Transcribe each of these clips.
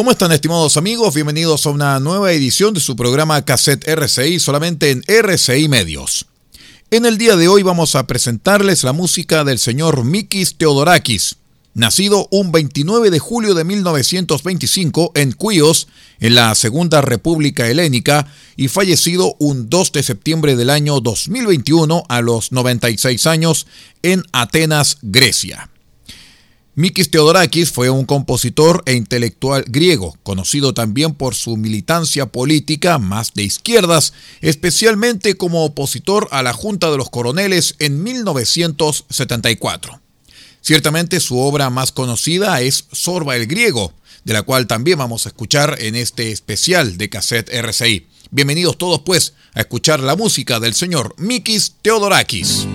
¿Cómo están estimados amigos? Bienvenidos a una nueva edición de su programa Cassette RCI solamente en RCI Medios. En el día de hoy vamos a presentarles la música del señor Mikis Theodorakis, nacido un 29 de julio de 1925 en Cuios, en la Segunda República Helénica, y fallecido un 2 de septiembre del año 2021 a los 96 años en Atenas, Grecia. Mikis Theodorakis fue un compositor e intelectual griego, conocido también por su militancia política más de izquierdas, especialmente como opositor a la Junta de los Coroneles en 1974. Ciertamente su obra más conocida es Sorba el Griego, de la cual también vamos a escuchar en este especial de cassette RCI. Bienvenidos todos pues a escuchar la música del señor Mikis Theodorakis.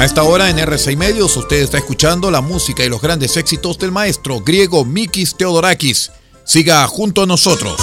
A esta hora en RCI Medios usted está escuchando la música y los grandes éxitos del maestro griego Mikis Theodorakis. Siga junto a nosotros.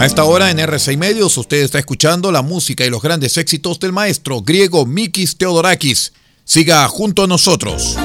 A esta hora en R6 Medios usted está escuchando la música y los grandes éxitos del maestro griego Mikis Theodorakis. Siga junto a nosotros.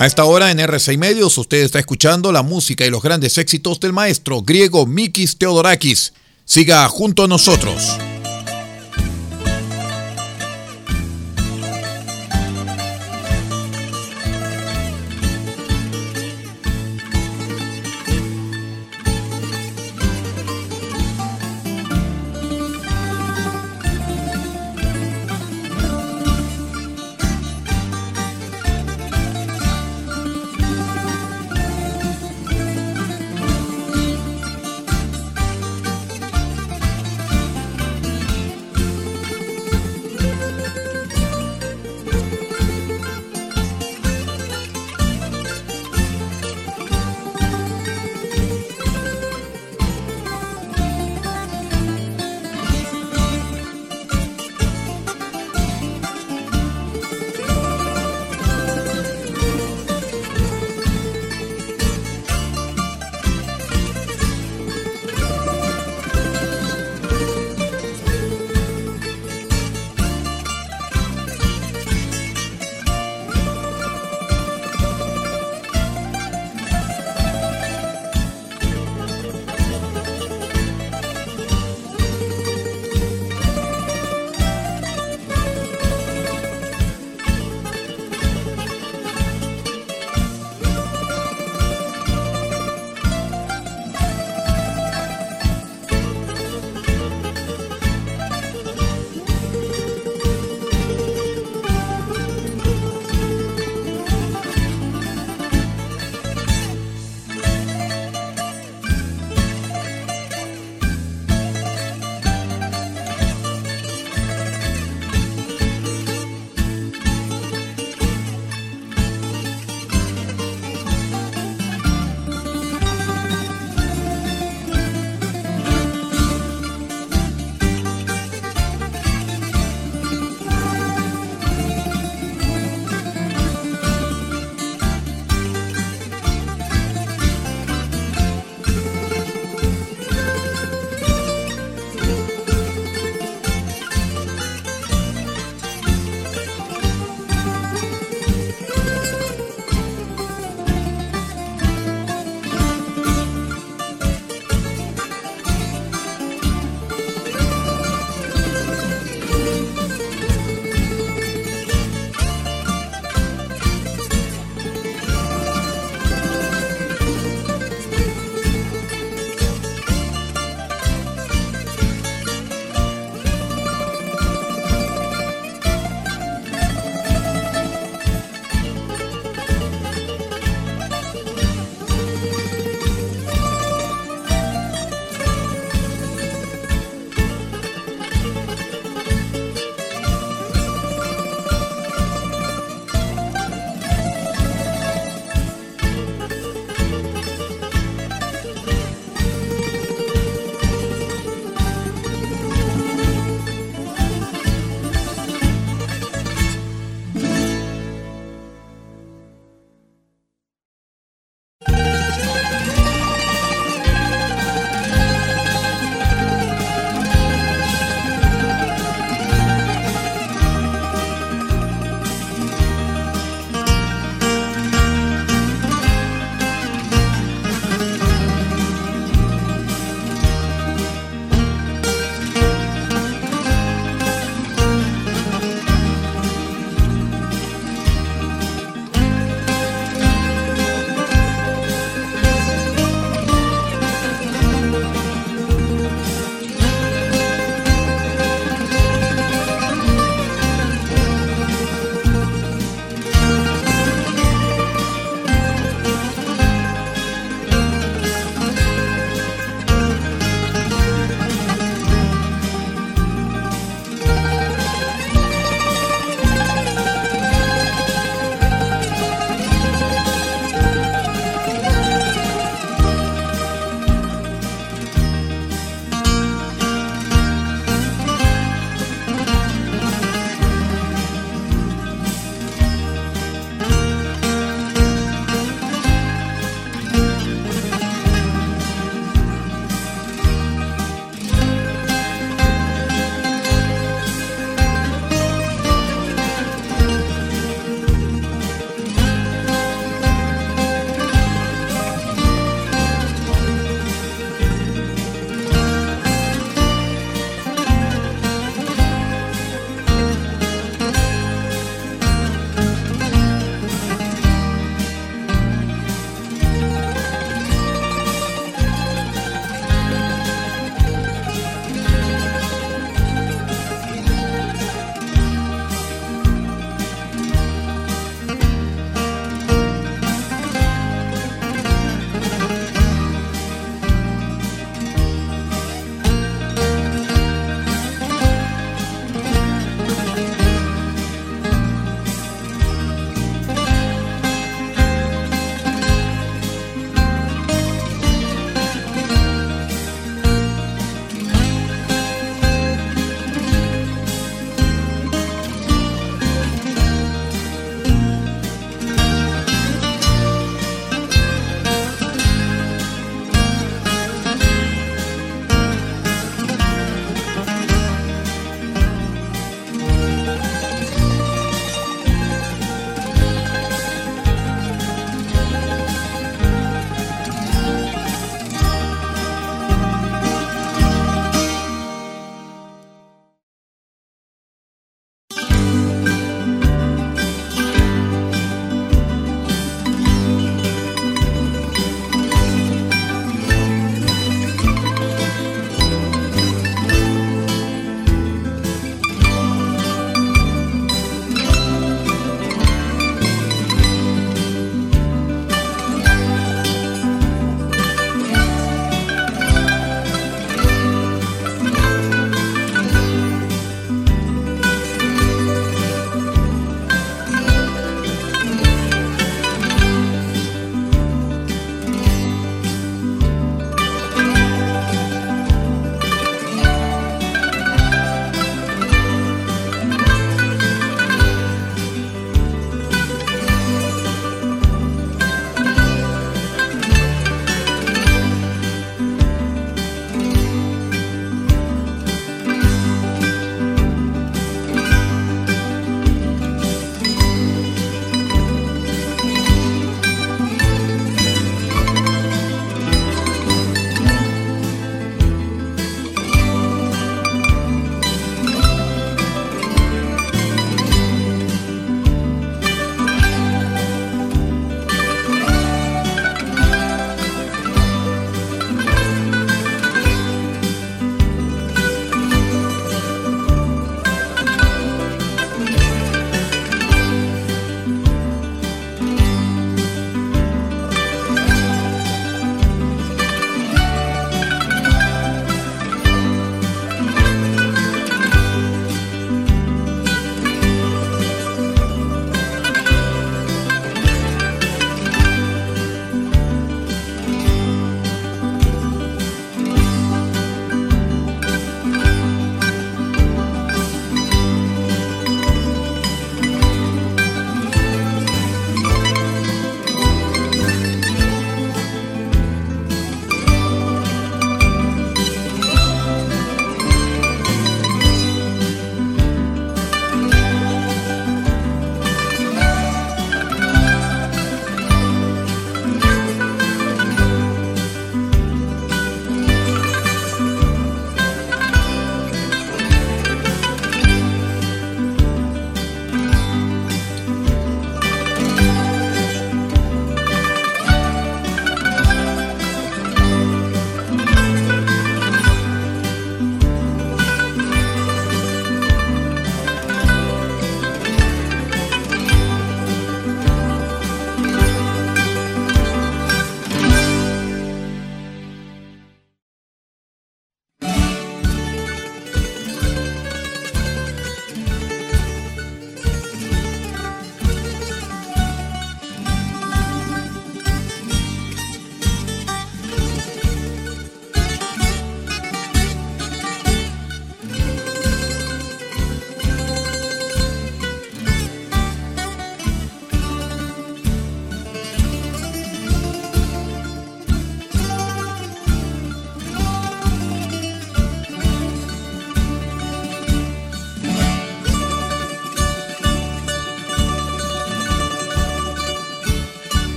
A esta hora en RCI Medios usted está escuchando la música y los grandes éxitos del maestro griego Mikis Theodorakis. Siga junto a nosotros.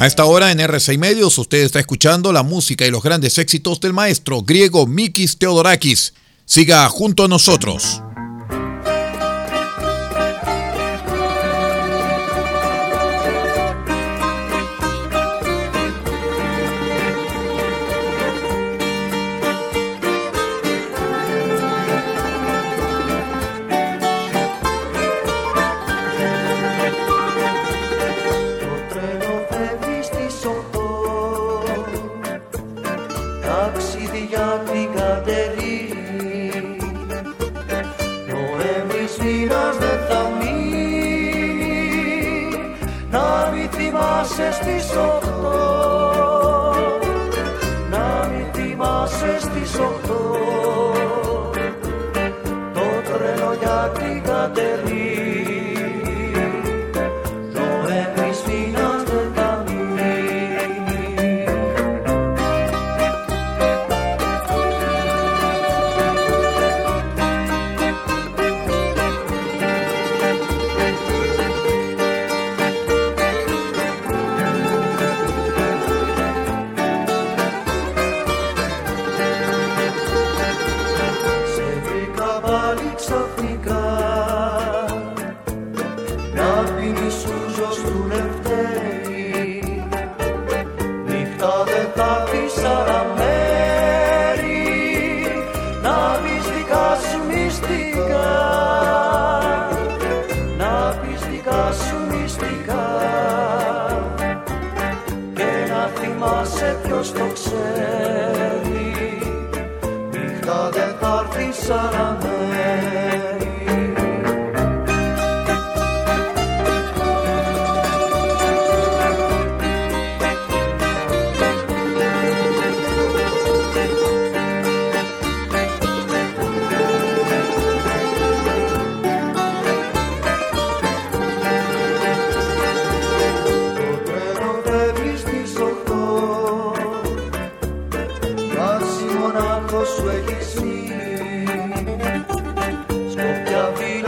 A esta hora en RCI Medios usted está escuchando la música y los grandes éxitos del maestro griego Mikis Theodorakis. Siga junto a nosotros. σε στήσω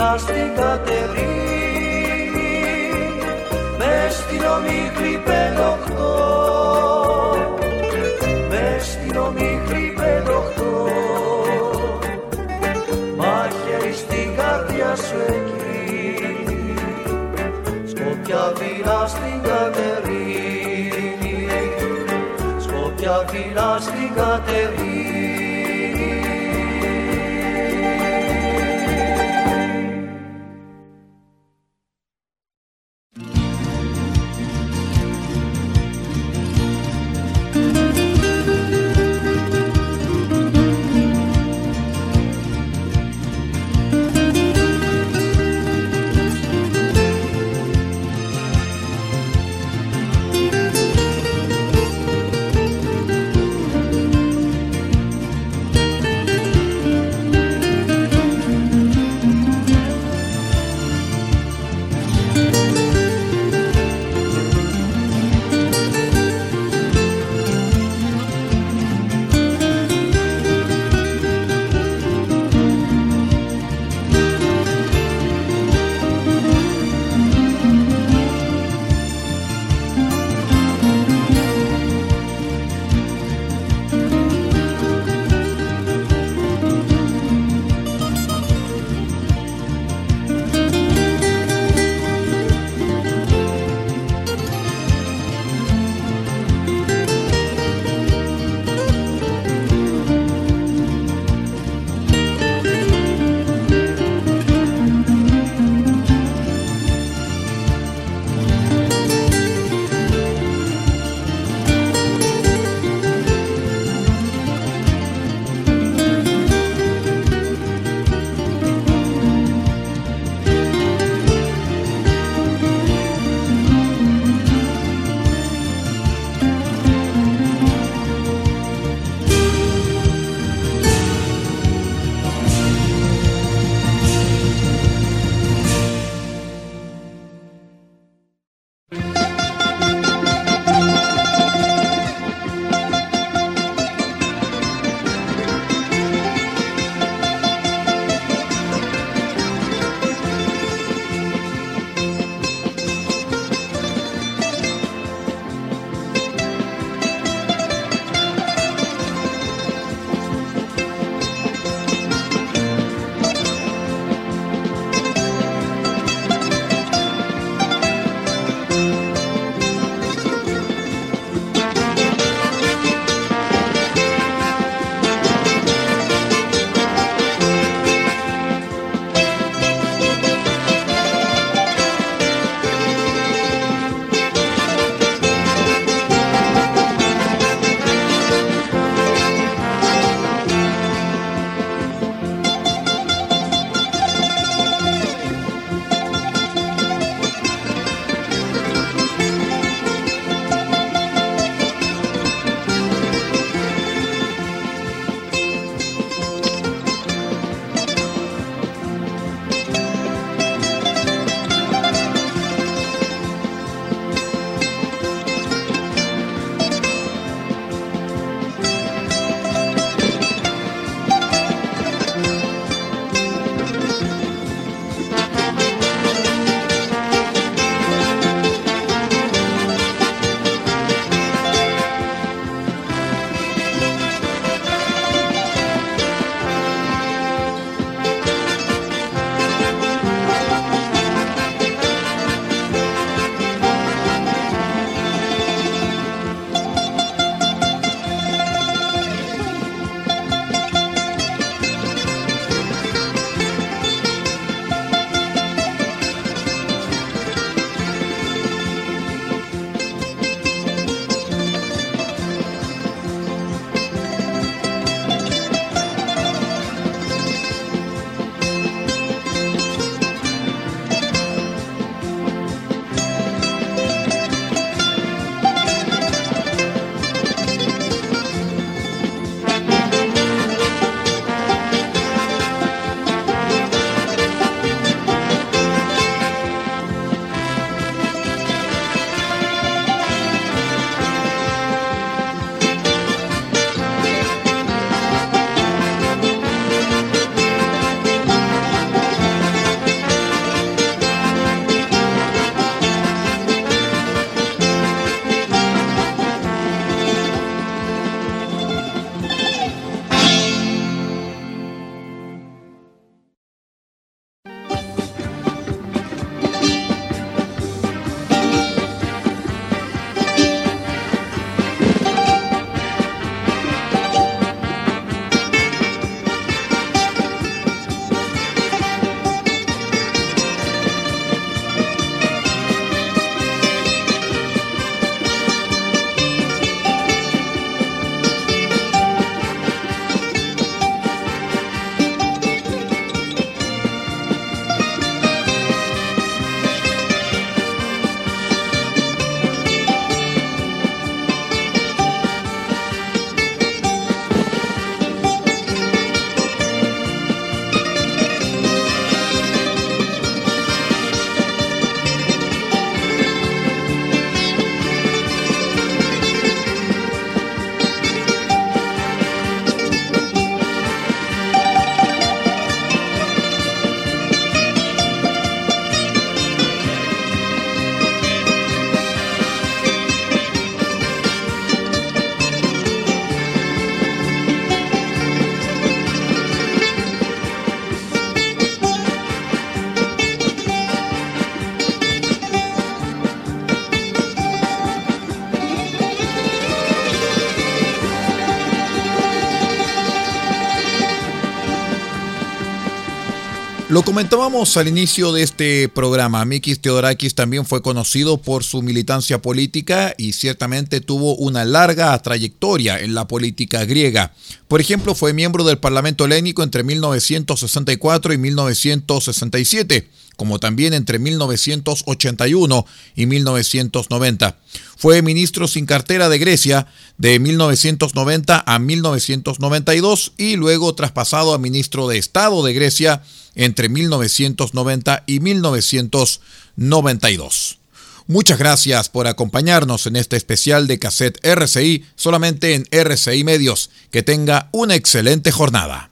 πήγα στην Κατερίνη μες στην ομίχλη πεδοχτώ μες στην ομίχλη πεδοχτώ στην καρδιά σου εκεί, σκοπιά φυλά στην Κατερίνη. Σκοπιά φυλά στην Lo comentábamos al inicio de este programa. Mikis Theodorakis también fue conocido por su militancia política y ciertamente tuvo una larga trayectoria en la política griega. Por ejemplo, fue miembro del Parlamento Helénico entre 1964 y 1967 como también entre 1981 y 1990. Fue ministro sin cartera de Grecia de 1990 a 1992 y luego traspasado a ministro de Estado de Grecia entre 1990 y 1992. Muchas gracias por acompañarnos en este especial de cassette RCI solamente en RCI Medios. Que tenga una excelente jornada.